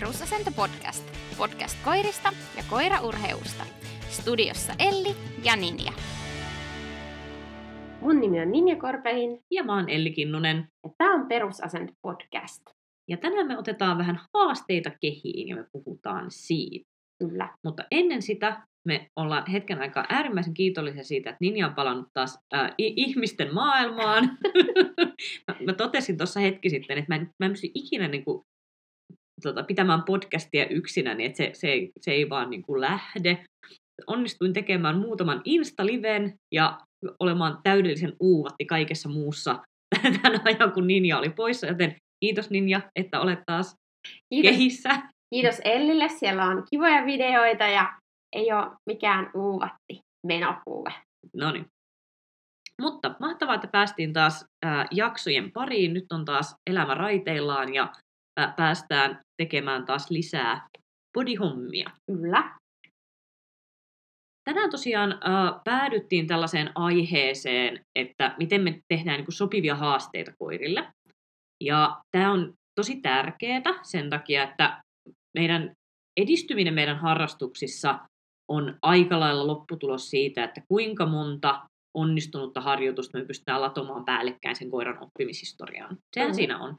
Perusasento podcast. Podcast koirista ja koiraurheusta. Studiossa Elli ja Ninja. Mun nimi on Ninja Korpelin Ja mä oon Elli Kinnunen. ja tämä on Perusasento podcast. Ja tänään me otetaan vähän haasteita kehiin ja me puhutaan siitä. Kyllä. Mutta ennen sitä me ollaan hetken aikaa äärimmäisen kiitollisia siitä, että Ninja on palannut taas äh, i- ihmisten maailmaan. mä, mä totesin tuossa hetki sitten, että mä en, mä en pysty ikinä niin kuin, tota, pitämään podcastia yksinä, niin että se, se, ei, se ei vaan niin kuin lähde. Onnistuin tekemään muutaman Insta-liven ja olemaan täydellisen uuvatti kaikessa muussa tämän ajan, kun Ninja oli poissa, joten kiitos Ninja, että olet taas Kiitos, kehissä. kiitos Ellille. Siellä on kivoja videoita ja ei ole mikään uuvatti menokuve. No niin. Mutta mahtavaa, että päästiin taas ää, jaksojen pariin. Nyt on taas elämä raiteillaan ja päästään tekemään taas lisää bodyhommia. Kyllä. Tänään tosiaan ää, päädyttiin tällaiseen aiheeseen, että miten me tehdään niin kuin sopivia haasteita koirille. Ja tämä on tosi tärkeää sen takia, että meidän edistyminen meidän harrastuksissa on aika lailla lopputulos siitä, että kuinka monta onnistunutta harjoitusta me pystytään latomaan päällekkäin sen koiran oppimishistoriaan. Sehän Mhm. siinä on.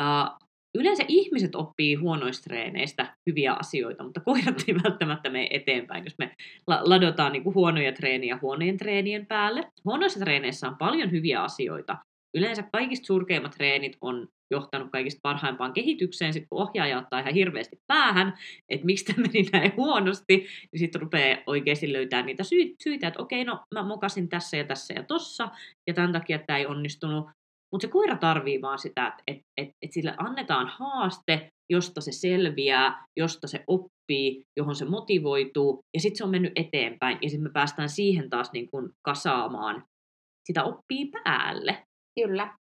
Uh, yleensä ihmiset oppii huonoista treeneistä hyviä asioita, mutta koirat ei välttämättä mene eteenpäin, jos me la- ladotaan niin kuin huonoja treeniä huonojen treenien päälle. Huonoissa treeneissä on paljon hyviä asioita. Yleensä kaikista surkeimmat treenit on johtanut kaikista parhaimpaan kehitykseen, sitten kun ohjaaja ottaa ihan hirveästi päähän, että miksi tämä meni näin huonosti, niin sitten rupeaa oikeasti löytämään niitä sy- syitä, että okei, no mä mokasin tässä ja tässä ja tossa, ja tämän takia tämä ei onnistunut. Mutta se koira tarvii vaan sitä, että et, et, et sille annetaan haaste, josta se selviää, josta se oppii, johon se motivoituu, ja sitten se on mennyt eteenpäin, ja sitten me päästään siihen taas niin kun kasaamaan sitä oppii päälle. Kyllä.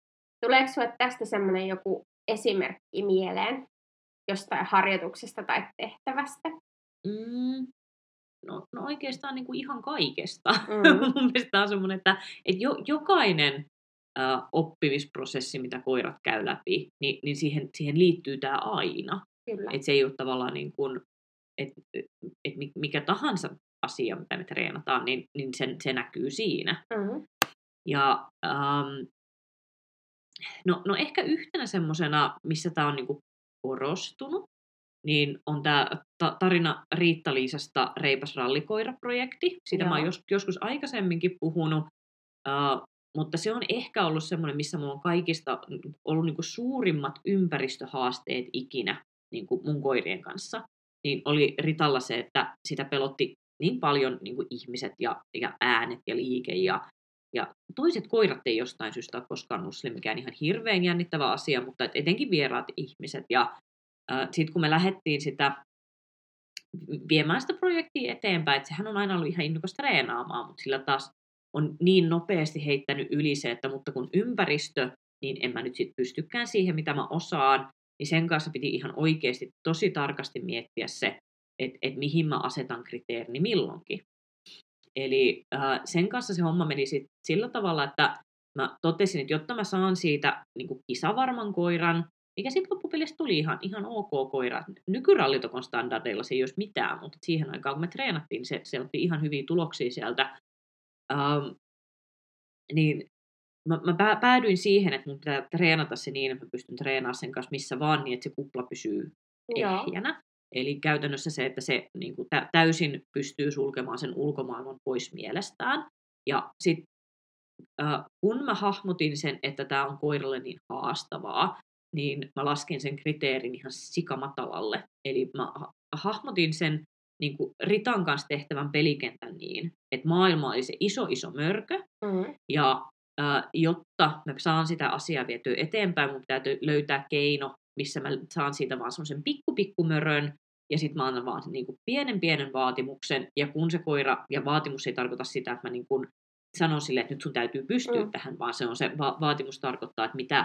Tuleeko sinulle tästä semmoinen joku esimerkki mieleen jostain harjoituksesta tai tehtävästä? Mm, no, no oikeastaan niin kuin ihan kaikesta. Mm. Mun mielestä on semmoinen, että, että jo, jokainen oppimisprosessi, mitä koirat käy läpi, niin, niin siihen, siihen liittyy tämä aina. Kyllä. Että se ei ole tavallaan niin kuin, että et mikä tahansa asia, mitä me treenataan, niin, niin sen, se näkyy siinä. Mm. Ja ähm, no, no ehkä yhtenä semmoisena, missä tämä on niinku korostunut, niin on tämä ta- tarina Riitta-Liisasta Reipas rallikoira-projekti. Siitä mä oon Joo. jos, joskus aikaisemminkin puhunut, äh, mutta se on ehkä ollut semmoinen, missä mulla on kaikista ollut niinku suurimmat ympäristöhaasteet ikinä niinku mun koirien kanssa. Niin oli Ritalla se, että sitä pelotti niin paljon niinku ihmiset ja, ja äänet ja liike ja ja toiset koirat ei jostain syystä ole koskaan ollut sille mikään ihan hirveän jännittävä asia, mutta et etenkin vieraat ihmiset. Ja äh, sitten kun me lähdettiin sitä viemään sitä projektia eteenpäin, että sehän on aina ollut ihan innokas treenaamaan, mutta sillä taas on niin nopeasti heittänyt yli se, että mutta kun ympäristö, niin en mä nyt sit pystykään siihen, mitä mä osaan, niin sen kanssa piti ihan oikeasti tosi tarkasti miettiä se, että et mihin mä asetan kriteerini milloinkin. Eli äh, sen kanssa se homma meni sit sillä tavalla, että mä totesin, että jotta mä saan siitä niin kisavarman koiran, mikä sitten loppupelissä tuli ihan, ihan ok koira. Nykyrallitokon standardeilla se ei olisi mitään, mutta siihen aikaan kun me treenattiin, se, se otti ihan hyviä tuloksia sieltä. Ähm, niin mä, mä pää- päädyin siihen, että mun pitää treenata se niin, että mä pystyn treenaamaan sen kanssa missä vaan, niin että se kupla pysyy Joo. ehjänä. Eli käytännössä se, että se niin kuin tä- täysin pystyy sulkemaan sen ulkomaailman pois mielestään. Ja sitten äh, kun mä hahmotin sen, että tämä on koiralle niin haastavaa, niin mä laskin sen kriteerin ihan sikamatalalle. Eli mä ha- hahmotin sen niin kuin Ritan kanssa tehtävän pelikentän niin, että maailma oli se iso iso mörkö, Mm. ja äh, jotta mä saan sitä asiaa vietyä eteenpäin, mun täytyy löytää keino, missä mä saan siitä vaan semmoisen pikku pikku mörön, ja sitten mä annan vaan niin kuin pienen pienen vaatimuksen, ja kun se koira, ja vaatimus ei tarkoita sitä, että mä niin kuin sanon sille, että nyt sun täytyy pystyä Mm. tähän, vaan se on se va- vaatimus tarkoittaa, että mitä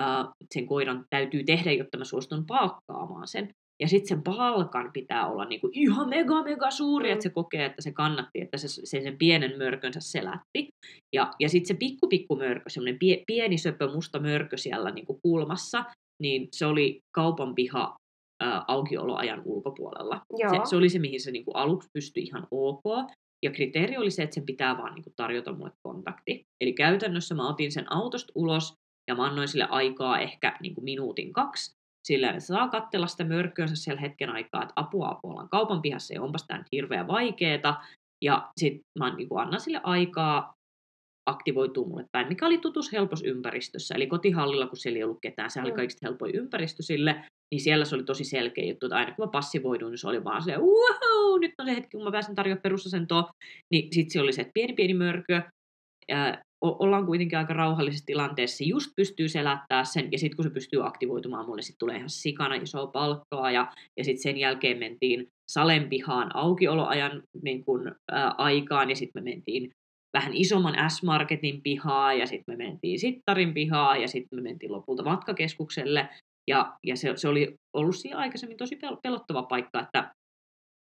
äh, sen koiran täytyy tehdä, jotta mä suostun palkkaamaan sen. Ja sitten sen palkan pitää olla niinku ihan mega mega suuri, että se kokee, että se kannatti, että se, se sen pienen mörkönsä selätti. Ja, ja sitten se pikku pikku mörkö, semmoinen pie, pieni söpö musta mörkö siellä niinku kulmassa, niin se oli kaupan piha ää, aukioloajan ulkopuolella. Joo. Se, se oli se, mihin se niin kuin aluksi pystyi ihan ok. Ja kriteeri oli se, että sen pitää vaan niin kuin tarjota mulle kontakti. Eli käytännössä mä otin sen autosta ulos ja mä annoin sille aikaa ehkä niin kuin minuutin kaksi. Sillä että saa katsella sitä mörköönsä siellä hetken aikaa, että apua apua ollaan kaupan pihassa ja onpas tämä nyt hirveän vaikeeta. Ja sitten mä niin kuin annan sille aikaa aktivoituu mulle päin, mikä oli tutus helpos ympäristössä. Eli kotihallilla, kun siellä ei ollut ketään, se oli Mm. kaikista helpoin ympäristö sille, niin siellä se oli tosi selkeä juttu, että aina kun mä passivoiduin, niin se oli vaan se, wow, nyt on se hetki, kun mä pääsen tarjoamaan perusasentoa, niin sitten se oli se, että pieni pieni mörkö, ollaan kuitenkin aika rauhallisessa tilanteessa, just pystyy selättää sen, ja sitten kun se pystyy aktivoitumaan, mulle sitten tulee ihan sikana isoa palkkaa, ja, ja sitten sen jälkeen mentiin Salen pihaan aukioloajan niin kun, ää, aikaan, ja sitten me mentiin vähän isomman S-Marketin pihaa, ja sitten me mentiin Sittarin pihaa, ja sitten me mentiin lopulta matkakeskukselle, ja, ja se, se oli ollut siinä aikaisemmin tosi pel- pelottava paikka, että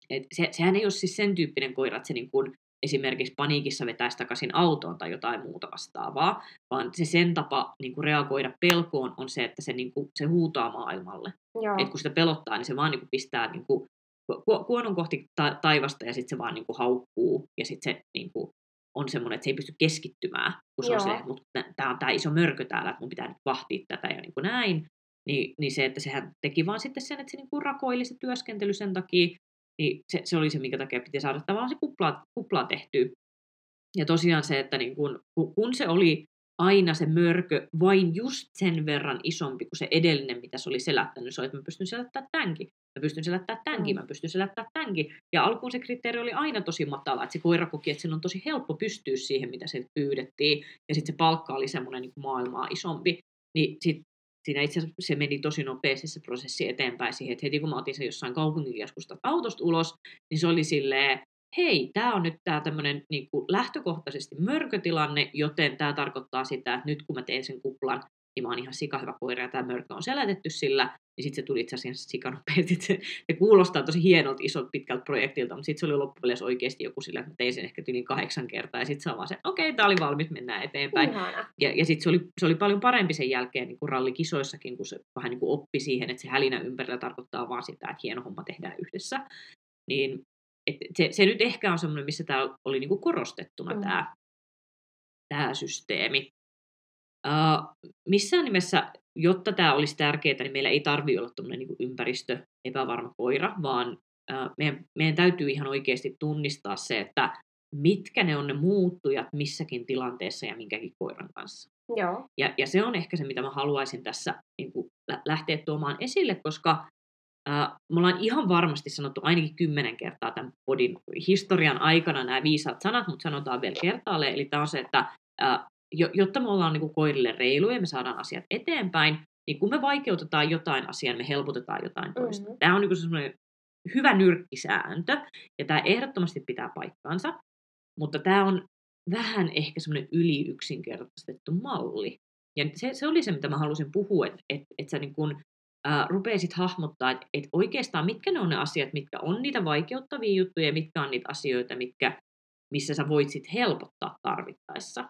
et se, sehän ei ole siis sen tyyppinen koira, että se niin kuin esimerkiksi paniikissa vetäisi takaisin autoon tai jotain muuta vastaavaa, vaan se sen tapa niin kuin reagoida pelkoon on se, että se, niin kuin, se huutaa maailmalle. Joo. Et kun sitä pelottaa, niin se vaan niin kuin pistää niin kuin, ku- kuonon kohti ta- taivasta ja sitten se vaan niin kuin haukkuu ja sitten se niin kuin, on semmoinen, että se ei pysty keskittymään, kun se on Joo. silleen, että mut tämä on tämä iso mörkö täällä, että mun pitää nyt vahtia tätä ja niin kuin näin. Niin, niin se, että sehän teki vaan sitten sen, että se niin kuin rakoili se työskentely sen takia, niin se, se oli se, minkä takia piti saada tavallaan se kuplaa, kuplaa tehtyä. Ja tosiaan se, että niin kun, ku- kun se oli aina se mörkö vain just sen verran isompi kuin se edellinen, mitä se oli selättänyt, se oli, että mä pystyn selättämään tämänkin, mä pystyn selättämään tämänkin, Mm. mä pystyn selättämään tämänkin. Ja alkuun se kriteeri oli aina tosi matala, että se koira koki, että sen on tosi helppo pystyä siihen, mitä se pyydettiin, ja sitten se palkka oli semmoinen niin maailmaa isompi. Niin sit siinä itse se meni tosi nopeasti se prosessi eteenpäin siihen, että heti kun mä otin sen jossain kaupunkikeskusta autosta ulos, niin se oli silleen, hei, tämä on nyt tämä tämmöinen niin lähtökohtaisesti mörkötilanne, joten tämä tarkoittaa sitä, että nyt kun mä teen sen kuplan, niin mä oon ihan sika hyvä koira ja tämä mörkö on selätetty sillä, niin sitten se tuli itse asiassa sikanopeasti. Se, se kuulostaa tosi hienolta, isot, pitkältä projektilta, mutta sitten se oli loppupeleissä oikeasti joku sillä, että mä tein sen ehkä yli kahdeksan kertaa, ja sitten se on vaan se, okei, okay, tämä oli valmis, mennään eteenpäin. Ihana. Ja, ja sitten se oli, se oli paljon parempi sen jälkeen niin kuin rallikisoissakin, kun se vähän niin kuin oppi siihen, että se hälinä ympärillä tarkoittaa vaan sitä, että hieno homma tehdään yhdessä. Niin et se, se nyt ehkä on semmoinen, missä tämä oli niin kuin korostettuna Mm. tämä, tämä systeemi. Uh, missään nimessä, jotta tämä olisi tärkeää, niin meillä ei tarvitse olla tämmöinen niin ympäristö epävarma koira, vaan uh, meidän, meidän täytyy ihan oikeasti tunnistaa se, että mitkä ne on ne muuttujat missäkin tilanteessa ja minkäkin koiran kanssa. Joo. Ja, ja se on ehkä se, mitä mä haluaisin tässä niin kuin, lä- lähteä tuomaan esille, koska ää, me ollaan ihan varmasti sanottu ainakin kymmenen kertaa tämän podin historian aikana nämä viisaat sanat, mutta sanotaan vielä kertaalleen. Eli tämä on se, että jo, jotta me ollaan niin kuin koirille reiluja ja me saadaan asiat eteenpäin, niin kun me vaikeutetaan jotain asiaa, me helpotetaan jotain toista. Mhm. Tämä on niin semmoinen hyvä nyrkkisääntö, ja tämä ehdottomasti pitää paikkaansa, mutta tämä on vähän ehkä semmoinen yli yksinkertaistettu malli. Ja se, se oli se, mitä mä halusin puhua, että et, et sä niin kun, ää, rupeisit hahmottaa, että et oikeastaan mitkä ne on ne asiat, mitkä on niitä vaikeuttavia juttuja ja mitkä on niitä asioita, mitkä, missä sä voit sit helpottaa tarvittaessa,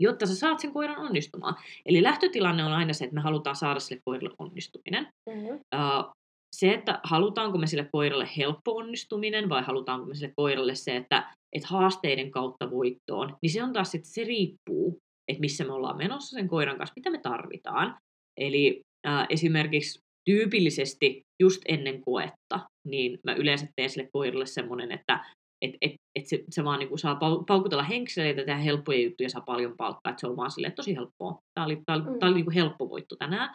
jotta sä saat sen koiran onnistumaan. Eli lähtötilanne on aina se, että me halutaan saada sille koiralle onnistuminen. Mm-hmm. Uh, se, että halutaanko me sille koiralle helppo onnistuminen vai halutaanko me sille koiralle se, että, että haasteiden kautta voittoon, niin se on taas sitten, se riippuu, että missä me ollaan menossa sen koiran kanssa, mitä me tarvitaan. Eli uh, esimerkiksi tyypillisesti just ennen koetta, niin mä yleensä teen sille koiralle semmoinen, että et, et, et se, se vaan niinku saa pau- paukutella henkseleitä, tehdä helppoja juttuja, saa paljon palkkaa, että se on vaan silleen tosi helppoa. Tämä oli, tää oli, Mm. tää oli niinku helppo voitto tänään.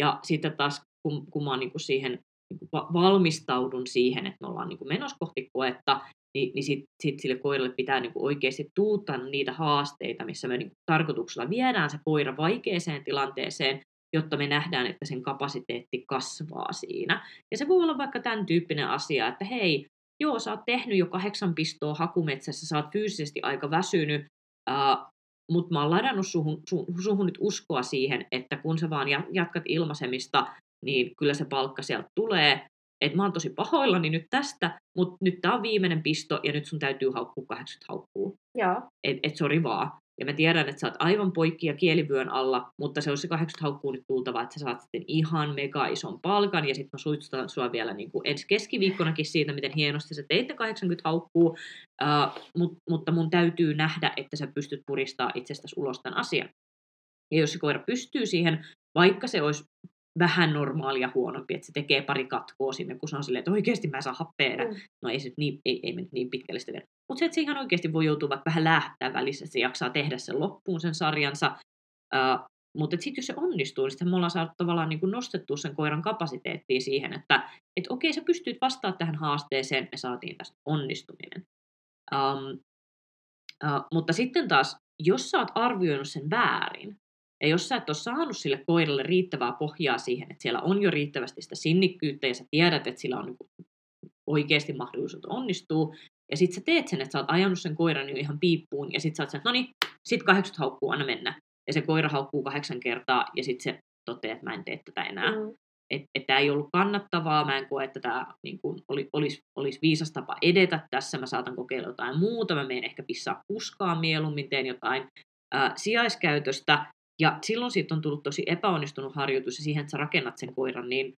Ja sitten taas, kun, kun mä niinku siihen niinku va- valmistaudun siihen, että me ollaan niinku menossa kohti koetta, niin, niin sitten sit sille koiralle pitää niinku oikeasti tuuttaa niitä haasteita, missä me niinku tarkoituksella viedään se koira vaikeeseen tilanteeseen, jotta me nähdään, että sen kapasiteetti kasvaa siinä. Ja se voi olla vaikka tämän tyyppinen asia, että hei, joo, sä oot tehnyt jo kahdeksan pistoa hakumetsässä, sä oot fyysisesti aika väsynyt, uh, mutta mä oon ladannut suhun, su, suhun nyt uskoa siihen, että kun sä vaan jatkat ilmaisemista, niin kyllä se palkka sieltä tulee. Et mä oon tosi pahoillani nyt tästä, mutta nyt tää on viimeinen pisto ja nyt sun täytyy haukkua 80 haukkuu. Joo. Et, et sori vaan. Ja mä tiedän, että sä oot aivan poikki ja kielivyön alla, mutta se on se 80 haukkuu nyt tultava, että sä saat sitten ihan mega ison palkan, ja sitten mä suitsutan sua vielä niin kuin ensi keskiviikkonakin siitä, miten hienosti sä teit 80 haukkuu, uh, mut, mutta mun täytyy nähdä, että sä pystyt puristaa itsestäsi ulos tämän asian. Ja jos se koira pystyy siihen, vaikka se olisi vähän normaalia huonompi, että se tekee pari katkoa sinne, kun se on silleen, että oikeasti mä saan happea. Mm. No ei se niin, ei, ei mennyt niin pitkälle sitä Mutta se, että se ihan oikeasti voi joutua vaikka vähän lähtää välissä, että se jaksaa tehdä sen loppuun sen sarjansa. Uh, mutta sitten jos se onnistuu, niin sitten me ollaan saatu tavallaan niin nostettua sen koiran kapasiteettiin siihen, että et okei, sä pystyt vastaamaan tähän haasteeseen, me saatiin tästä onnistuminen. Um, uh, mutta sitten taas, jos sä oot arvioinut sen väärin, ja jos sä et ole saanut sille koiralle riittävää pohjaa siihen, että siellä on jo riittävästi sitä sinnikkyyttä ja sä tiedät, että sillä on niin oikeasti mahdollisuus onnistuu, ja sit sä teet sen, että sä oot ajanut sen koiran jo ihan piippuun, ja sit sä oot sen, no niin, sit 80 haukkuu, anna mennä. Ja se koira haukkuu kahdeksan kertaa, ja sit se toteaa, että mä en tee tätä enää. Mm. Että et tämä ei ollut kannattavaa, mä en koe, että tämä niin oli, olisi, olisi viisas tapa edetä tässä, mä saatan kokeilla jotain muuta, mä menen ehkä pissaa puskaa mieluummin, teen jotain ää, sijaiskäytöstä, ja silloin siitä on tullut tosi epäonnistunut harjoitus ja siihen, että sä rakennat sen koiran niin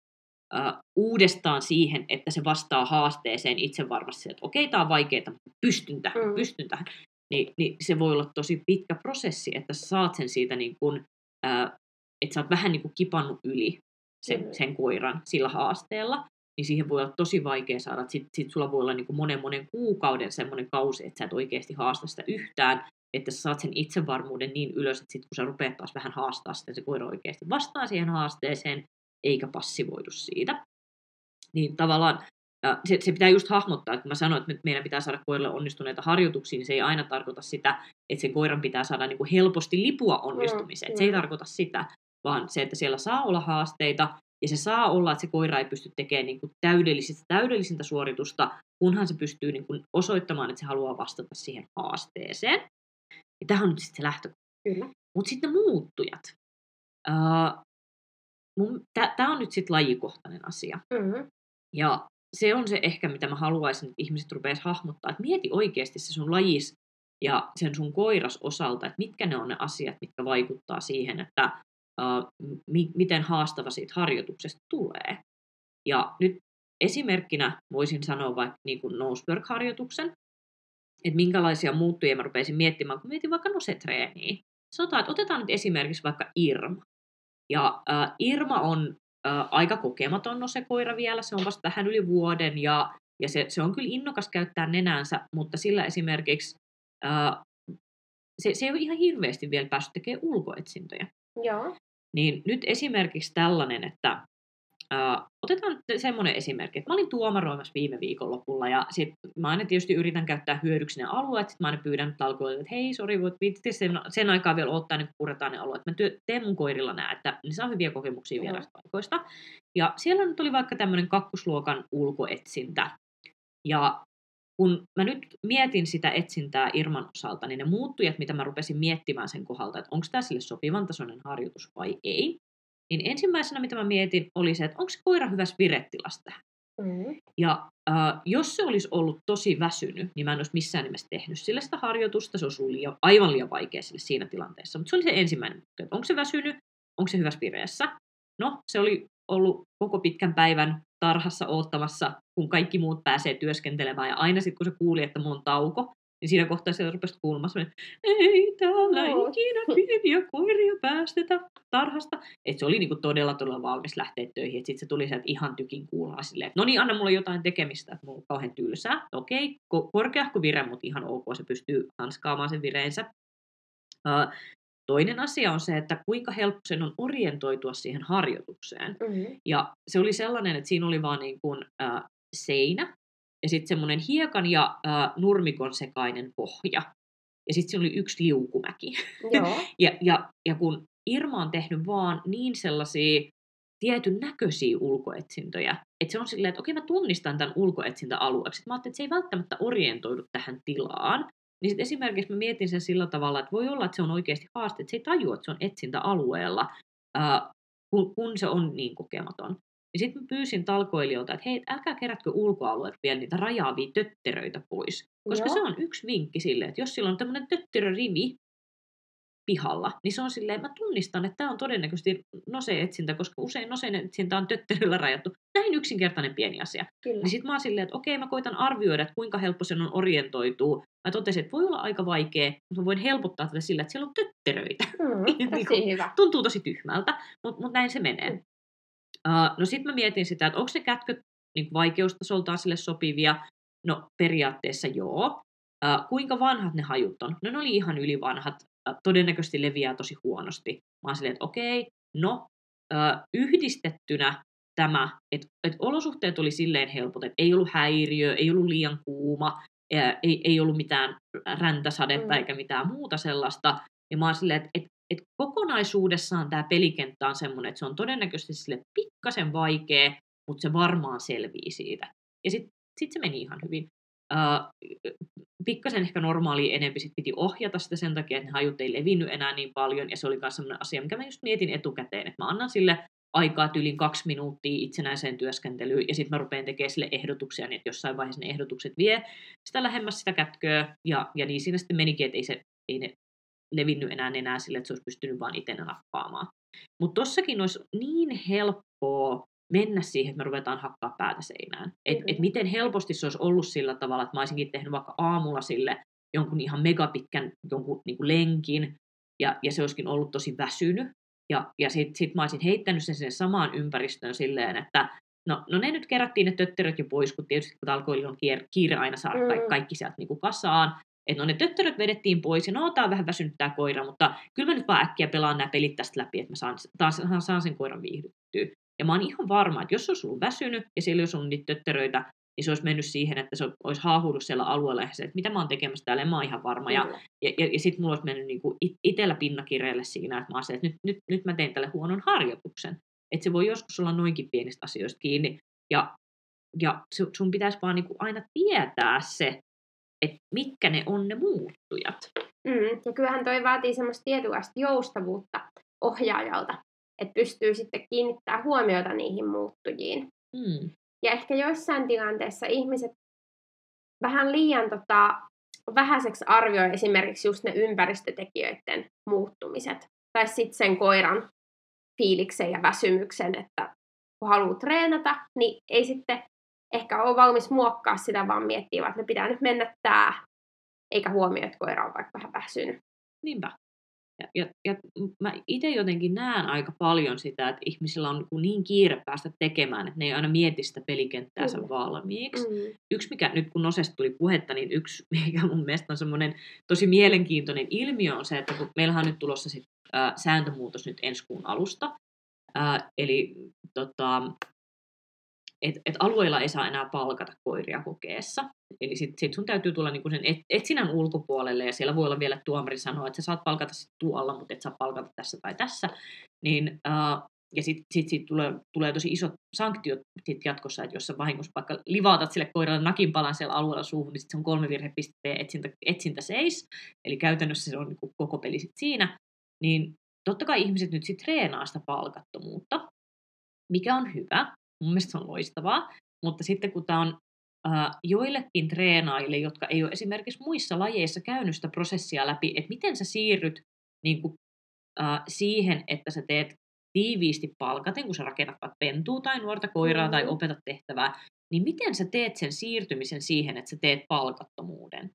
uh, uudestaan siihen, että se vastaa haasteeseen itse varmasti, että okei, tämä on vaikeaa, mutta pystyn tähän, mm. pystyn tähän. Ni, niin se voi olla tosi pitkä prosessi, että sä saat sen siitä niin kuin, uh, että sä oot vähän niin kuin kipannut yli sen, mm. sen koiran sillä haasteella, niin siihen voi olla tosi vaikea saada. Sitten sit sulla voi olla niin kuin monen monen kuukauden semmoinen kausi, että sä et oikeasti haasta sitä yhtään, että sä saat sen itsevarmuuden niin ylös, että sitten kun sä rupeat taas vähän haastaa sitä, se koira oikeasti vastaa siihen haasteeseen, eikä passivoidu siitä. Niin tavallaan se, se pitää just hahmottaa, että kun mä sanoin, että meidän pitää saada koiralle onnistuneita harjoituksia, niin se ei aina tarkoita sitä, että sen koiran pitää saada niin kuin helposti lipua onnistumiseen. Mm, se ei tarkoita sitä, vaan se, että siellä saa olla haasteita, ja se saa olla, että se koira ei pysty tekemään niin kuin täydellisistä, täydellisintä suoritusta, kunhan se pystyy niin kuin osoittamaan, että se haluaa vastata siihen haasteeseen. Ja tähän on nyt sitten se lähtökohta. Mutta sitten muuttujat. Uh, Tämä on nyt sitten lajikohtainen asia. Mm-hmm. Ja se on se ehkä, mitä mä haluaisin, että ihmiset rupeaisi hahmottaa. Että mieti oikeasti se sun lajis ja sen sun koiras osalta, että mitkä ne on ne asiat, mitkä vaikuttaa siihen, että uh, mi- miten haastava siitä harjoituksesta tulee. Ja nyt esimerkkinä voisin sanoa vaikka niin kuin Noseberg-harjoituksen, että minkälaisia muuttujia mä rupesin miettimään, kun mietin vaikka nosetreeniä. Sanotaan, että otetaan nyt esimerkiksi vaikka Irma. Ja äh, Irma on äh, aika kokematon nosekoira vielä, se on vasta vähän yli vuoden ja, ja se, se on kyllä innokas käyttää nenänsä, mutta sillä esimerkiksi äh, se, se ei ole ihan hirveästi vielä päässyt tekemään ulkoetsintöjä. Joo. Niin nyt esimerkiksi tällainen, että Uh, otetaan semmoinen esimerkki, että mä olin tuomaroimassa viime viikonlopulla ja sit mä aina tietysti yritän käyttää hyödyksi ne alueet, sit mä aina pyydän talkoille, että hei, sori, voit viitti sen, sen aikaa vielä ottaa, niin puretaan ne alueet. Mä työ, teen mun koirilla nää, että ne saa hyviä kokemuksia vierasta paikoista. Ja siellä nyt oli vaikka tämmöinen kakkosluokan ulkoetsintä. Ja kun mä nyt mietin sitä etsintää Irman osalta, niin ne muuttujat, mitä mä rupesin miettimään sen kohdalta, että onko tämä sille sopivan tasoinen harjoitus vai ei, niin ensimmäisenä, mitä mä mietin, oli se, että onko se koira hyvässä virettilasta Mm. Ja äh, jos se olisi ollut tosi väsynyt, niin mä en olisi missään nimessä tehnyt sille sitä harjoitusta. Se olisi ollut liian, aivan liian vaikea sille siinä tilanteessa. Mutta se oli se ensimmäinen, että onko se väsynyt, onko se hyvässä vireessä. No, se oli ollut koko pitkän päivän tarhassa oottamassa, kun kaikki muut pääsee työskentelemään. Ja aina sitten, kun se kuuli, että mun on tauko, niin siinä kohtaa se rupesi kuulemaan semmoinen, ei täällä no. ikinä pieniä koiria päästetä tarhasta. Et se oli niinku todella todella valmis lähteä töihin. Sitten se tuli sieltä ihan tykin kuulaa silleen, no niin, anna mulle jotain tekemistä, että mulla on kauhean tylsää. Okei, ko- korkeahko vire, mutta ihan ok, se pystyy hanskaamaan sen vireensä. Uh, Toinen asia on se, että kuinka helppo sen on orientoitua siihen harjoitukseen. Mm-hmm. Ja se oli sellainen, että siinä oli vaan niin kuin, äh, seinä, ja sitten semmoinen hiekan ja äh, nurmikon sekainen pohja. Ja sitten se oli yksi liukumäki. Joo. ja, ja, ja kun Irma on tehnyt vaan niin sellaisia tietyn näköisiä ulkoetsintöjä, että se on silleen, että okei mä tunnistan tämän ulkoetsintäalueeksi. Mä ajattelin, että se ei välttämättä orientoidu tähän tilaan. Niin sitten esimerkiksi mä mietin sen sillä tavalla, että voi olla, että se on oikeasti haaste, että se ei tajua, että se on etsintäalueella, äh, kun, kun se on niin kokematon. Ja sitten pyysin talkoilijoilta, että hei, älkää kerätkö ulkoalueet vielä niitä rajaavia tötteröitä pois. Koska Joo. se on yksi vinkki sille, että jos sillä on tämmöinen tötterörivi, pihalla, niin se on silleen, mä tunnistan, että tämä on todennäköisesti noseetsintä, koska usein noseen etsintä on tötterillä rajattu. Näin yksinkertainen pieni asia. Kyllä. Niin sit mä oon silleen, että okei, mä koitan arvioida, että kuinka helppo sen on orientoitua. Mä totesin, että voi olla aika vaikea, mutta mä voin helpottaa tätä sillä, että siellä on tötteröitä. Mm, Niin tosi hyvä. Tuntuu tosi tyhmältä, mutta mut näin se menee. Mm. Uh, no sitten mä mietin sitä, että onko se kätkö niin vaikeustasoltaan sille sopivia. No periaatteessa joo. Uh, kuinka vanhat ne hajut on? No ne oli ihan ylivanhat. Uh, todennäköisesti leviää tosi huonosti. Mä oon silleen, että okei, no uh, yhdistettynä tämä, että et olosuhteet oli silleen helpot, että ei ollut häiriö, ei ollut liian kuuma, ää, ei, ei ollut mitään räntäsadetta Mm. eikä mitään muuta sellaista. Ja mä oon silleen, että et, et kokonaisuudessaan tämä pelikenttä on semmoinen, että se on todennäköisesti sille pikkasen vaikea, mutta se varmaan selvii siitä. Ja sitten sit se meni ihan hyvin. Uh, pikkasen ehkä normaali enempi sit piti ohjata sitä sen takia, että ne hajut ei levinnyt enää niin paljon, ja se oli myös sellainen asia, mikä mä just mietin etukäteen, että mä annan sille aikaa tyylin kaksi minuuttia itsenäiseen työskentelyyn, ja sitten mä rupean tekemään sille ehdotuksia, niin että jossain vaiheessa ne ehdotukset vie sitä lähemmäs sitä kätköä, ja, ja niin siinä sitten menikin, että ei, se, ei ne levinnyt enää enää sille, että se olisi pystynyt vaan itse nappaamaan. Mutta tossakin olisi niin helppoa mennä siihen, että me ruvetaan hakkaa päätä seinään. Että et miten helposti se olisi ollut sillä tavalla, että mä olisinkin tehnyt vaikka aamulla sille jonkun ihan megapitkän jonkun niin kuin lenkin, ja, ja se olisikin ollut tosi väsynyt. Ja, ja sitten sit mä olisin heittänyt sen sinne samaan ympäristöön silleen, että no, no ne nyt kerättiin ne tötteröt jo pois, kun tietysti kun alkoilla on kiire, kiire aina saada kaikki, Mm. kaikki sieltä niin kuin kasaan. Että no ne tötteröt vedettiin pois, ja no tää on vähän väsynyt tää koira, mutta kyllä mä nyt vaan äkkiä pelaan nämä pelit tästä läpi, että mä saan, taas, saan sen koiran viihdyttyä. Ja mä oon ihan varma, että jos se olisi ollut väsynyt, ja siellä olisi ollut niitä tötteröitä, niin se olisi mennyt siihen, että se olisi haahuudut siellä alueella, ja se, että mitä mä oon tekemässä täällä, en mä oon ihan varma. Ja, ja, ja, ja sitten mulla olisi mennyt niinku it, itellä pinnakireelle siinä, että mä olisin, että nyt, nyt, nyt mä teen tälle huonon harjoituksen. Että se voi joskus olla noinkin pienistä asioista kiinni. Ja, ja su- sun pitäisi vaan niinku aina tietää se, että mitkä ne on ne muuttujat. Mm, ja kyllähän toi vaatii semmoista tietynlaista joustavuutta ohjaajalta, että pystyy sitten kiinnittämään huomiota niihin muuttujiin. Mm. Ja ehkä joissain tilanteissa ihmiset vähän liian tota, vähäiseksi arvioi esimerkiksi just ne ympäristötekijöiden muuttumiset. Tai sitten sen koiran fiiliksen ja väsymyksen, että kun haluaa treenata, niin ei sitten ehkä ole valmis muokkaa sitä, vaan miettii, että ne pitää nyt mennä tää, eikä huomioi, että koira on vaikka vähän väsynyt. Niinpä. Ja, ja, ja mä itse jotenkin näen aika paljon sitä, että ihmisillä on niin, niin kiire päästä tekemään, että ne ei aina mieti sitä pelikenttäänsä Kyllä. valmiiksi. Mm. yksi, mikä nyt kun Nosesta tuli puhetta, niin yksi, mikä mun mielestä on semmoinen tosi mielenkiintoinen ilmiö on se, että kun meillähän on nyt tulossa sit, ää, sääntömuutos nyt ensi kuun alusta, ää, eli tota, et, et alueilla ei saa enää palkata koiria kokeessa. Eli sitten sit sun täytyy tulla niinku sen et, etsinnän ulkopuolelle, ja siellä voi olla vielä, että tuomari sanoo, että sä saat palkata sit tuolla, mutta et saa palkata tässä tai tässä. Niin, ää, ja sitten sit, sit tulee, tulee tosi isot sanktiot sit jatkossa, että jos sä vahingossa vaikka livautat sille koiralle nakinpalan siellä alueella suuhun, niin sit se on kolme virhepisteen etsintä, etsintä seis. Eli käytännössä se on niin koko peli sit siinä. Niin totta kai ihmiset nyt sitten treenaa sitä palkattomuutta, mikä on hyvä. Mun mielestä se on loistavaa. Mutta sitten kun tämä on äh, joillekin treenaajille, jotka ei ole esimerkiksi muissa lajeissa käynyt sitä prosessia läpi, että miten sä siirryt niin kuin, äh, siihen, että sä teet tiiviisti palkaten, kun sä rakennat vaikka pentua tai nuorta koiraa mm. tai opetat tehtävää, niin miten sä teet sen siirtymisen siihen, että sä teet palkattomuuden?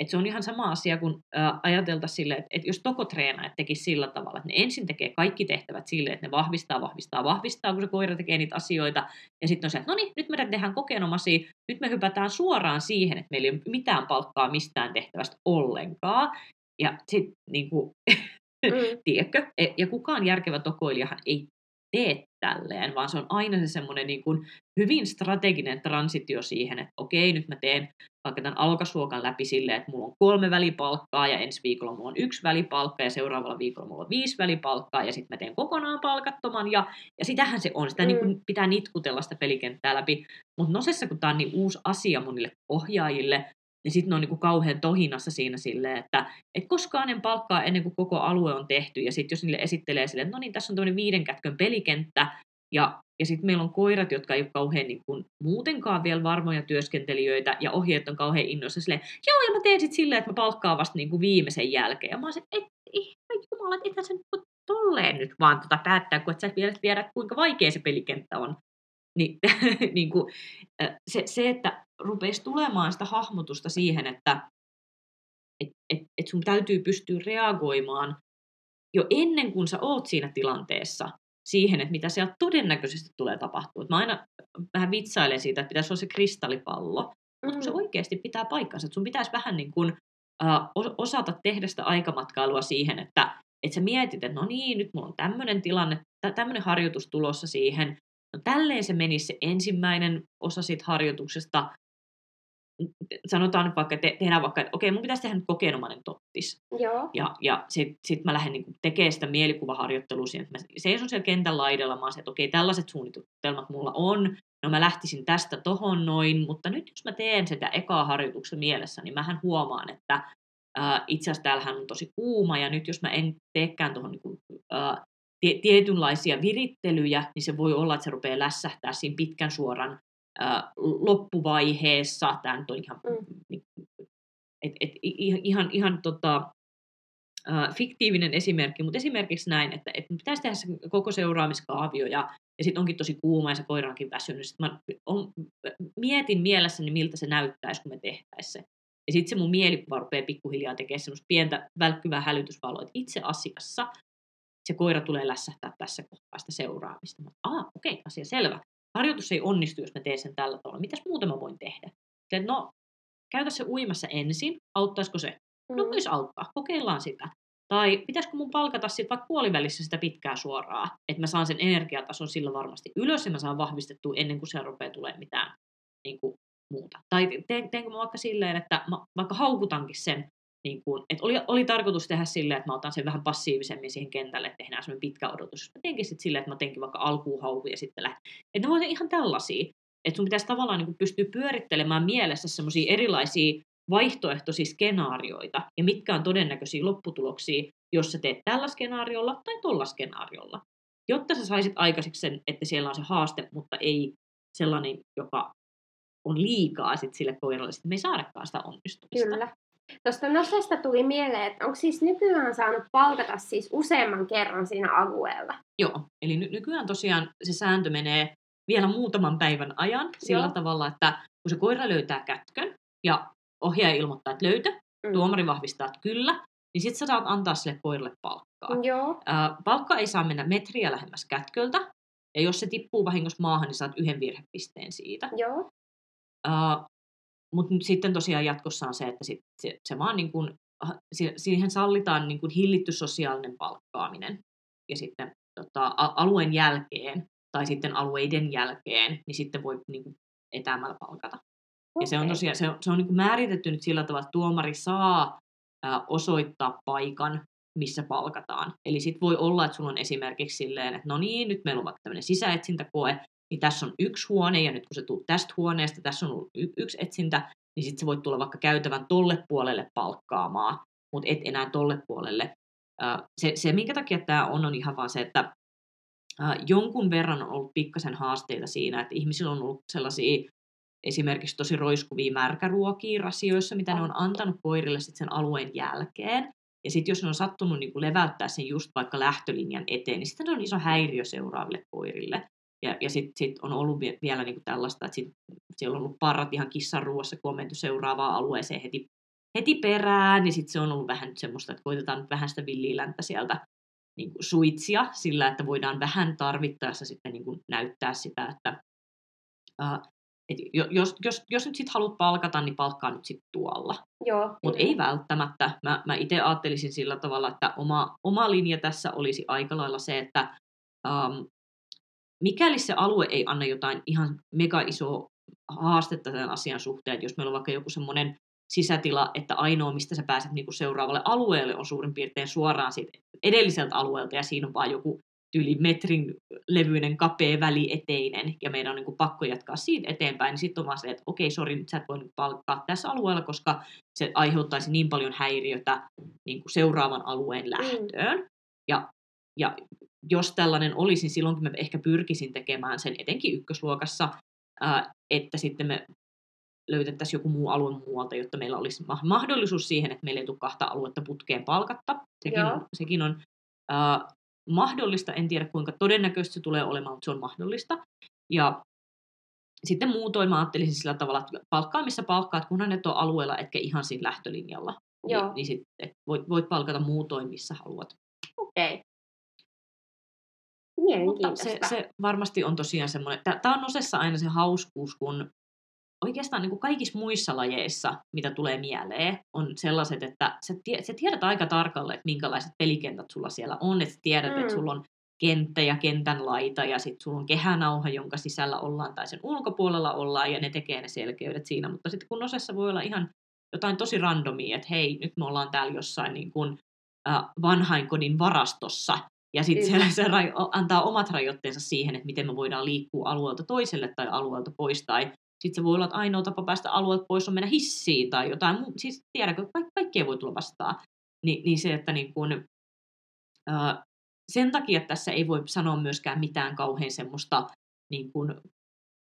Et se on ihan sama asia kuin ää, ajateltaisiin sille, että, että jos tokotreenaajat tekisi sillä tavalla, että ne ensin tekee kaikki tehtävät sille, että ne vahvistaa, vahvistaa, vahvistaa, kun se koira tekee niitä asioita, ja sitten on se, että no niin, nyt me tehdään kokeenomaisia, nyt me hypätään suoraan siihen, että meillä ei ole mitään palkkaa mistään tehtävästä ollenkaan, ja sitten niin kuin, Mm. tiedätkö? E- Ja kukaan järkevä tokoilijahan ei tee tälleen, vaan se on aina se semmoinen niin kuin hyvin strateginen transitio siihen, että okei, nyt mä teen vaikka tämän alkasuokan läpi silleen, että mulla on kolme välipalkkaa ja ensi viikolla mulla on yksi välipalkka ja seuraavalla viikolla mulla on viisi välipalkkaa ja sitten mä teen kokonaan palkattoman ja, ja sitähän se on, sitä Mm. niin kuin pitää nitkutella sitä pelikenttää läpi, mutta Nosessa kun tämä on niin uusi asia monille ohjaajille, niin sitten ne on niin kuin kauhean tohinassa siinä silleen, että et koskaan en palkkaa ennen kuin koko alue on tehty. Ja sitten jos niille esittelee silleen, että no niin, tässä on tämmöinen viiden kätkön pelikenttä, ja, ja sitten meillä on koirat, jotka ei ole kauhean niin kuin, muutenkaan vielä varmoja työskentelijöitä, ja ohjeet on kauhean innoissa silleen, joo, ja mä teen sitten silleen, että mä palkkaan vasta niin kuin viimeisen jälkeen. Ja mä oon se, et, ei jumala, että ethän nyt voi tolleen nyt vaan tota päättää, kun et sä vielä tiedä, kuinka vaikea se pelikenttä on. Niin, niin kuin, se, se, että rupeisi tulemaan sitä hahmotusta siihen, että et, et, et sun täytyy pystyä reagoimaan jo ennen kuin sä oot siinä tilanteessa siihen, että mitä siellä todennäköisesti tulee tapahtua. Mä aina vähän vitsailen siitä, että pitäisi olla se kristallipallo, mm. mutta se oikeasti pitää paikkansa. Että sun pitäisi vähän niin kuin, uh, osata tehdä sitä aikamatkailua siihen, että että sä mietit, että no niin, nyt mulla on tämmöinen tilanne, tämmöinen harjoitus tulossa siihen. No tälleen se menisi se ensimmäinen osa siitä harjoituksesta, sanotaan nyt vaikka, te, tehdään vaikka, että okei, mun pitäisi tehdä nyt kokeenomainen tottis. Joo. Ja, ja sitten sit mä lähden niin tekemään sitä mielikuvaharjoittelua siihen, että mä seison siellä kentän laidalla, mä että okei, tällaiset suunnitelmat mulla on, no mä lähtisin tästä tohon noin, mutta nyt jos mä teen sitä ekaa harjoituksen mielessä, niin mähän huomaan, että ää, itse asiassa täällähän on tosi kuuma, ja nyt jos mä en teekään tuohon niin tietynlaisia virittelyjä, niin se voi olla, että se rupeaa lässähtää siinä pitkän suoran loppuvaiheessa. Tämä nyt on ihan, mm. et, et, ihan, ihan tota, uh, fiktiivinen esimerkki, mutta esimerkiksi näin, että, että pitäisi tehdä se koko seuraamiskaavio ja, ja sitten onkin tosi kuuma ja se koira onkin väsynyt. Sitten mä on, mietin mielessäni, miltä se näyttäisi, kun me tehtäisiin se. Ja sitten se mun mielikuva rupeaa pikkuhiljaa tekemään semmoista pientä välkkyvää hälytysvaloa, että itse asiassa se koira tulee lässähtää tässä kohtaa sitä seuraamista. Mä, ah, okei, okay, asia selvä harjoitus ei onnistu, jos mä teen sen tällä tavalla. Mitäs muuta mä voin tehdä? Sitten, no, käytä se uimassa ensin. Auttaisiko se? No, mm. voisi auttaa. Kokeillaan sitä. Tai pitäisikö mun palkata sitten vaikka puolivälissä sitä pitkää suoraa, että mä saan sen energiatason sillä varmasti ylös ja mä saan vahvistettua ennen kuin se rupeaa tulee mitään niin kuin, muuta. Tai teen, teenkö mä vaikka silleen, että mä vaikka haukutankin sen niin kuin, että oli, oli tarkoitus tehdä silleen, että mä otan sen vähän passiivisemmin siihen kentälle, että tehdään semmoinen pitkä odotus. Mä teinkin sitten silleen, että mä teinkin vaikka alkuun hauku ja sitten lähden. Että ne voi ihan tällaisia. Että sun pitäisi tavallaan niin pystyä pyörittelemään mielessä semmoisia erilaisia vaihtoehtoisia skenaarioita ja mitkä on todennäköisiä lopputuloksia, jos sä teet tällä skenaariolla tai tolla skenaariolla. Jotta sä saisit aikaiseksi sen, että siellä on se haaste, mutta ei sellainen, joka on liikaa sit sille koiralle, että me ei saadakaan sitä onnistumista. Kyllä. Tuosta Nosesta tuli mieleen, että onko siis nykyään saanut palkata siis useamman kerran siinä alueella? Joo, eli ny- nykyään tosiaan se sääntö menee vielä muutaman päivän ajan sillä Joo. tavalla, että kun se koira löytää kätkön ja ohjaaja ilmoittaa, että löytä, mm. tuomari vahvistaa, että kyllä, niin sitten sä saat antaa sille koiralle palkkaa. Joo. Ää, palkka ei saa mennä metriä lähemmäs kätköltä, ja jos se tippuu vahingossa maahan, niin saat yhden virhepisteen siitä. Joo. Ää, mutta sitten tosiaan jatkossa on se, että sit se, se vaan niin kuin, siihen sallitaan niin kuin hillitty sosiaalinen palkkaaminen. Ja sitten tota, alueen jälkeen tai sitten alueiden jälkeen, niin sitten voi niin kuin etäämällä palkata. Okay. Ja se on tosiaan se on, se on niin määritetty nyt sillä tavalla, että tuomari saa ää, osoittaa paikan, missä palkataan. Eli sitten voi olla, että sulla on esimerkiksi silleen, että no niin, nyt meillä on vaikka tämmöinen sisäetsintäkoe, niin tässä on yksi huone, ja nyt kun se tulet tästä huoneesta, tässä on ollut y- yksi etsintä, niin sitten se voit tulla vaikka käytävän tolle puolelle palkkaamaan, mutta et enää tolle puolelle. Se, se minkä takia tämä on, on ihan vaan se, että jonkun verran on ollut pikkasen haasteita siinä, että ihmisillä on ollut sellaisia esimerkiksi tosi roiskuvia märkäruokia rasioissa, mitä ne on antanut koirille sit sen alueen jälkeen. Ja sitten jos ne on sattunut niin leväyttää sen just vaikka lähtölinjan eteen, niin sitten on iso häiriö seuraaville koirille. Ja, ja sitten sit on ollut vielä niinku tällaista, että sit, siellä on ollut parrat ihan kissan ruoassa, kun on menty seuraavaan alueeseen heti, heti perään, niin sitten se on ollut vähän semmoista, että koitetaan nyt vähän sitä villilänttä sieltä niin kuin suitsia sillä, että voidaan vähän tarvittaessa sitten niin kuin näyttää sitä, että uh, et jos, jos, jos nyt sitten haluat palkata, niin palkkaa nyt sitten tuolla. Mutta ei välttämättä. Mä, mä itse ajattelisin sillä tavalla, että oma, oma linja tässä olisi aika lailla se, että um, mikäli se alue ei anna jotain ihan mega isoa haastetta tämän asian suhteen, että jos meillä on vaikka joku semmoinen sisätila, että ainoa, mistä sä pääset niin seuraavalle alueelle, on suurin piirtein suoraan siitä edelliseltä alueelta, ja siinä on vain joku yli metrin levyinen kapea väli eteinen, ja meidän on niin kuin pakko jatkaa siitä eteenpäin, niin sitten on vaan se, että okei, sori, nyt sä et voi nyt palkkaa tässä alueella, koska se aiheuttaisi niin paljon häiriötä niin kuin seuraavan alueen mm. lähtöön. Mm. Ja, ja jos tällainen olisi, niin silloinkin mä ehkä pyrkisin tekemään sen etenkin ykkösluokassa, että sitten me löytettäisiin joku muu alue muualta, jotta meillä olisi mahdollisuus siihen, että meillä ei tule kahta aluetta putkeen palkatta. Sekin Joo. on, sekin on äh, mahdollista, en tiedä kuinka todennäköistä se tulee olemaan, mutta se on mahdollista. Ja sitten muutoin mä ajattelisin sillä tavalla, että palkkaa missä palkkaat, kunhan et ole alueella, etkä ihan siinä lähtölinjalla. Joo. Niin, niin sit, et voit, voit palkata muutoin, missä haluat. Okei. Okay. Mutta Mielenkiintoista. se, se varmasti on tosiaan semmoinen, tämä on osessa aina se hauskuus, kun oikeastaan niin kuin kaikissa muissa lajeissa, mitä tulee mieleen, on sellaiset, että sä, tie, sä tiedät aika tarkalle, että minkälaiset pelikentät sulla siellä on, että sä tiedät, mm. että sulla on kenttä ja kentän laita ja sitten sulla on kehänauha, jonka sisällä ollaan tai sen ulkopuolella ollaan ja ne tekee ne selkeydet siinä, mutta sitten kun osassa voi olla ihan jotain tosi randomia, että hei, nyt me ollaan täällä jossain niin kuin, äh, vanhainkodin varastossa ja sitten se, se rajo, antaa omat rajoitteensa siihen, että miten me voidaan liikkua alueelta toiselle tai alueelta pois. Tai sitten se voi olla, että ainoa tapa päästä alueelta pois on mennä hissiin tai jotain. Siis tiedätkö, ka- kaikkea voi tulla vastaan. Ni, niin se, että niin kun, ää, sen takia tässä ei voi sanoa myöskään mitään kauhean semmoista niin kun,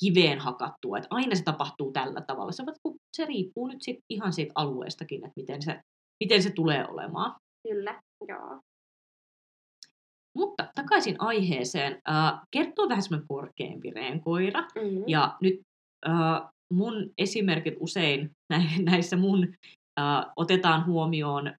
kiveen hakattua, että aina se tapahtuu tällä tavalla. Se, se riippuu nyt sit ihan siitä alueestakin, että miten se, miten se tulee olemaan. Kyllä, joo. Mutta takaisin aiheeseen. Äh, kertoo vähän semmoinen korkeampi reenkoira. Mm-hmm. Ja nyt äh, mun esimerkit usein näissä mun äh, otetaan huomioon äh,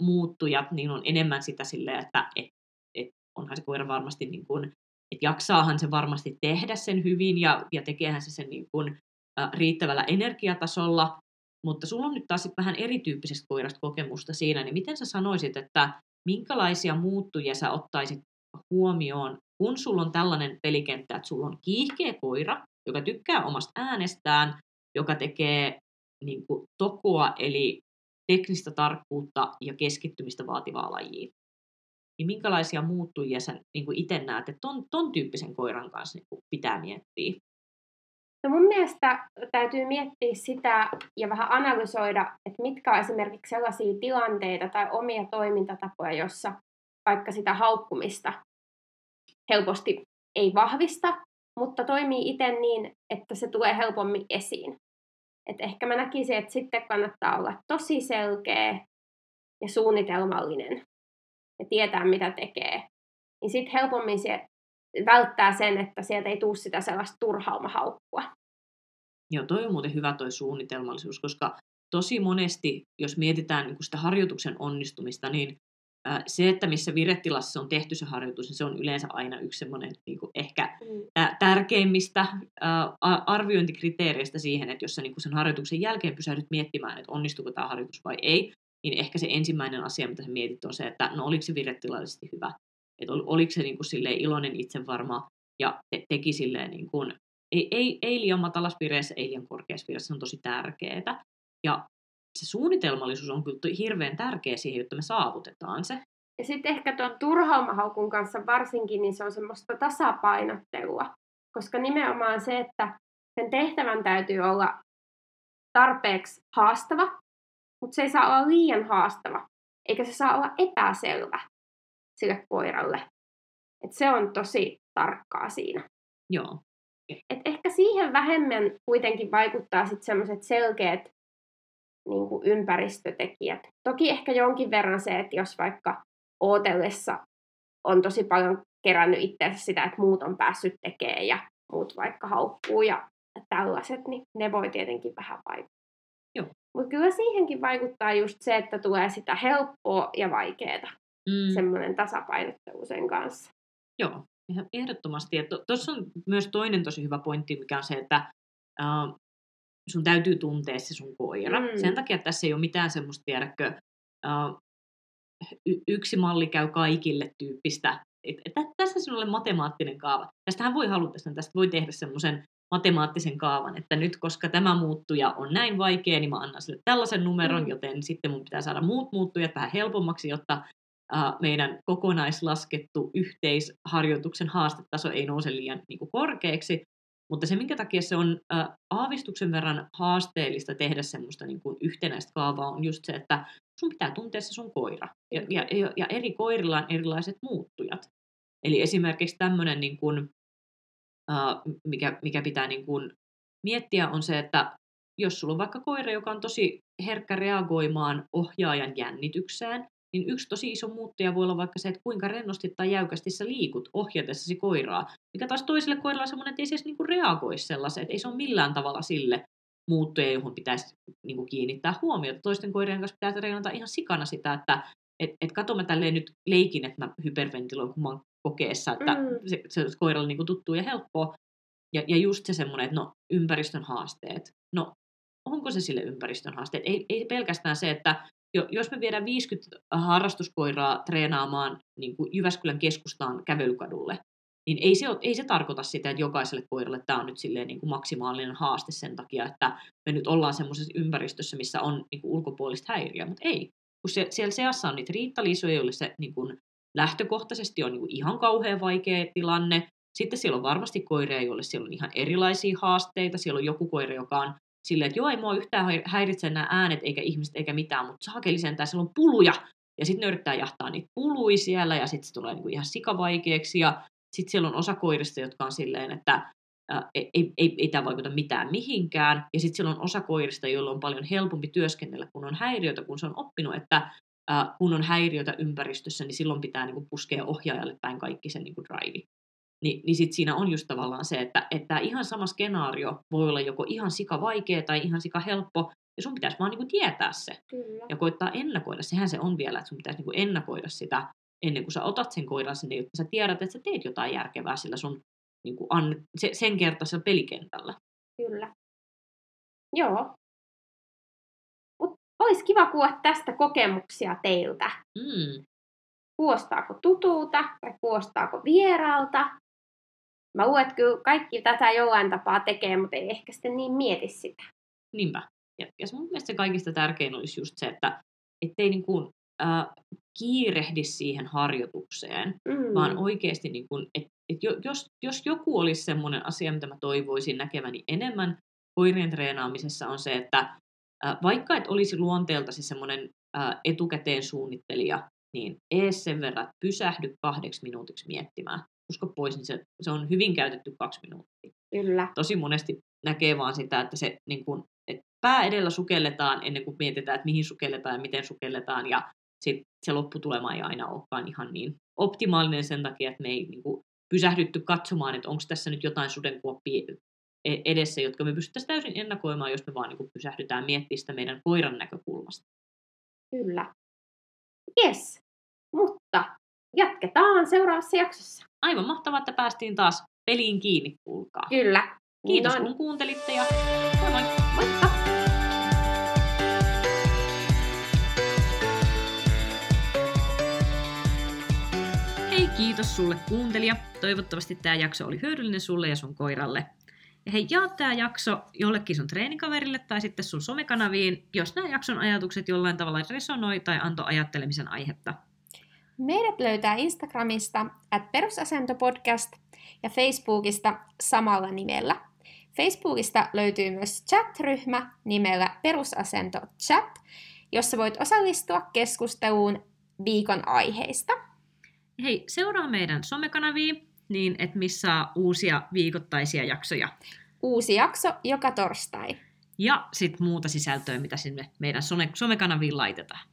muuttujat, niin on enemmän sitä silleen, että et, et onhan se koira varmasti niin kuin, että jaksaahan se varmasti tehdä sen hyvin ja, ja tekeehän se sen niin kuin, äh, riittävällä energiatasolla, mutta sulla on nyt taas vähän erityyppisestä koirasta kokemusta siinä, niin miten sä sanoisit, että minkälaisia muuttujia sä ottaisit huomioon, kun sulla on tällainen pelikenttä, että sulla on kiihkeä koira, joka tykkää omasta äänestään, joka tekee niin kuin, tokoa, eli teknistä tarkkuutta ja keskittymistä vaativaa lajia. Niin minkälaisia muuttujia sä niin itse näet, että ton, ton tyyppisen koiran kanssa niin kuin, pitää miettiä? No mun mielestä täytyy miettiä sitä ja vähän analysoida, että mitkä on esimerkiksi sellaisia tilanteita tai omia toimintatapoja, jossa vaikka sitä haukkumista helposti ei vahvista, mutta toimii itse niin, että se tulee helpommin esiin. Et ehkä mä näkisin, että sitten kannattaa olla tosi selkeä ja suunnitelmallinen ja tietää, mitä tekee. Niin sitten helpommin se välttää sen, että sieltä ei tule sitä sellaista turhaumahaukkua. Joo, toi on muuten hyvä toi suunnitelmallisuus, koska tosi monesti, jos mietitään niin sitä harjoituksen onnistumista, niin se, että missä viretilassa on tehty se harjoitus, niin se on yleensä aina yksi semmoinen niin ehkä mm. tärkeimmistä arviointikriteereistä siihen, että jos sä niin sen harjoituksen jälkeen pysähdyt miettimään, että onnistuuko tämä harjoitus vai ei, niin ehkä se ensimmäinen asia, mitä sä mietit, on se, että no oliko se viretilallisesti hyvä, että oliko se niin kuin silleen iloinen itsevarma ja te- teki silleen niin kuin, ei, ei, ei liian matalas vireessä, ei liian korkeassa vireessä, se on tosi tärkeää. Ja se suunnitelmallisuus on kyllä hirveän tärkeä siihen, jotta me saavutetaan se. Ja sitten ehkä tuon turhaumahaukun kanssa varsinkin, niin se on semmoista tasapainottelua. Koska nimenomaan se, että sen tehtävän täytyy olla tarpeeksi haastava, mutta se ei saa olla liian haastava, eikä se saa olla epäselvä sille koiralle. Et se on tosi tarkkaa siinä. Joo. Et ehkä siihen vähemmän kuitenkin vaikuttaa sitten semmoiset selkeät niin kuin ympäristötekijät. Toki ehkä jonkin verran se, että jos vaikka ootellessa on tosi paljon kerännyt itseänsä sitä, että muut on päässyt tekemään ja muut vaikka haukkuu ja tällaiset, niin ne voi tietenkin vähän vaikuttaa. Mutta kyllä siihenkin vaikuttaa just se, että tulee sitä helppoa ja vaikeaa. Mm. Semmoinen tasapainottelu sen kanssa. Joo, ehdottomasti. Tuossa on myös toinen tosi hyvä pointti, mikä on se, että uh, sun täytyy tuntea se sun koira. Mm. Sen takia tässä ei ole mitään semmoista, tiedäkö, uh, y- yksi malli käy kaikille tyyppistä. Et, et, tässä sinulle matemaattinen kaava. Tästähän voi halutessa, tästä voi tehdä semmoisen matemaattisen kaavan, että nyt koska tämä muuttuja on näin vaikea, niin mä annan sille tällaisen numeron, mm. joten sitten mun pitää saada muut muuttujat vähän helpommaksi, jotta meidän kokonaislaskettu yhteisharjoituksen haastetaso ei nouse liian niin kuin, korkeaksi. Mutta se, minkä takia se on uh, aavistuksen verran haasteellista tehdä semmoista niin kuin, yhtenäistä kaavaa, on just se, että sun pitää tuntea se sun koira. Ja, ja, ja eri koirilla on erilaiset muuttujat. Eli esimerkiksi tämmöinen, niin kuin, uh, mikä, mikä pitää niin kuin, miettiä, on se, että jos sulla on vaikka koira, joka on tosi herkkä reagoimaan ohjaajan jännitykseen, niin yksi tosi iso muuttuja voi olla vaikka se, että kuinka rennosti tai jäykästi sä liikut ohjatessasi koiraa, mikä taas toiselle koiralle on semmoinen, että ei se edes niinku reagoi sellaiseen, että ei se ole millään tavalla sille muuttuja, johon pitäisi niinku kiinnittää huomiota. Toisten koirien kanssa pitää treenata ihan sikana sitä, että et, et kato mä tälleen nyt leikin, että mä hyperventiloin, kun mä oon kokeessa, että mm. se, se koiralle niinku tuttu ja helppoa. Ja, ja just se semmoinen, että no ympäristön haasteet. No onko se sille ympäristön haasteet? Ei, ei pelkästään se, että jos me viedään 50 harrastuskoiraa treenaamaan niin kuin Jyväskylän keskustaan kävelykadulle, niin ei se, ei se tarkoita sitä, että jokaiselle koiralle tämä on nyt silleen niin kuin maksimaalinen haaste sen takia, että me nyt ollaan semmoisessa ympäristössä, missä on niin kuin ulkopuolista häiriöä, mutta ei. Kun se, siellä seassa on niitä riittaliisuja, joille se niin kuin lähtökohtaisesti on niin kuin ihan kauhean vaikea tilanne. Sitten siellä on varmasti koireja, joille siellä on ihan erilaisia haasteita. Siellä on joku koira, joka on silleen, että joo, ei mua yhtään häiritse nämä äänet eikä ihmiset eikä mitään, mutta saakeli sentään, siellä on puluja. Ja sitten ne yrittää jahtaa niitä pului siellä ja sitten se tulee niinku ihan sikavaikeaksi. Ja sitten siellä on osa koirista, jotka on silleen, että ää, ei, ei, ei, ei tämä vaikuta mitään mihinkään. Ja sitten siellä on osa koirista, joilla on paljon helpompi työskennellä, kun on häiriötä, kun se on oppinut, että ää, kun on häiriötä ympäristössä, niin silloin pitää niinku puskea ohjaajalle päin kaikki sen niinku drive. Ni, niin sit siinä on just tavallaan se, että, että ihan sama skenaario voi olla joko ihan sika vaikea tai ihan sika helppo, ja sun pitäisi vaan niin tietää se. Kyllä. Ja koittaa ennakoida. Sehän se on vielä, että sun pitäisi niin ennakoida sitä ennen kuin sä otat sen koiran sinne, jotta sä tiedät, että sä teet jotain järkevää sillä sun niin kuin an, se, sen kertaisella pelikentällä. Kyllä. Joo. Mut olisi kiva kuulla tästä kokemuksia teiltä. Mm. Kuostaako tutuuta vai kuostaako vieraalta? Mä luulen, että kyllä kaikki tätä jollain tapaa tekee, mutta ei ehkä sitten niin mieti sitä. Niinpä. Ja, ja mun mielestä se kaikista tärkein olisi just se, että ettei niin kuin, äh, kiirehdi siihen harjoitukseen, mm. vaan oikeasti, niin kuin, et, et jos, jos joku olisi semmoinen asia, mitä mä toivoisin näkeväni enemmän koirien treenaamisessa, on se, että äh, vaikka et olisi luonteeltasi semmoinen äh, etukäteen suunnittelija, niin ees sen verran, pysähdy kahdeksi minuutiksi miettimään, usko pois, niin se, se on hyvin käytetty kaksi minuuttia. Kyllä. Tosi monesti näkee vaan sitä, että se niin kuin, että pää edellä sukelletaan ennen kuin mietitään, että mihin sukelletaan ja miten sukelletaan, ja sitten se lopputulema ei aina olekaan ihan niin optimaalinen sen takia, että me ei niin kuin, pysähdytty katsomaan, että onko tässä nyt jotain sudenkuoppia e-, edessä, jotka me pystyttäisiin täysin ennakoimaan, jos me vaan niin pysähdytään miettimään sitä meidän koiran näkökulmasta. Kyllä. Yes. Mutta jatketaan seuraavassa jaksossa. Aivan mahtavaa, että päästiin taas peliin kiinni, kuulkaa. Kyllä. Kiitos Noin. kun kuuntelitte ja moi moi. Moikka! Hei, kiitos sulle kuuntelija. Toivottavasti tämä jakso oli hyödyllinen sulle ja sun koiralle. Ja hei, jaa tämä jakso jollekin sun treenikaverille tai sitten sun somekanaviin, jos nämä jakson ajatukset jollain tavalla resonoi tai antoi ajattelemisen aihetta. Meidät löytää Instagramista at perusasentopodcast ja Facebookista samalla nimellä. Facebookista löytyy myös chat-ryhmä nimellä Perusasento Chat, jossa voit osallistua keskusteluun viikon aiheista. Hei, seuraa meidän somekanavia niin, että missä uusia viikoittaisia jaksoja. Uusi jakso joka torstai. Ja sitten muuta sisältöä, mitä sinne meidän somekanaviin laitetaan.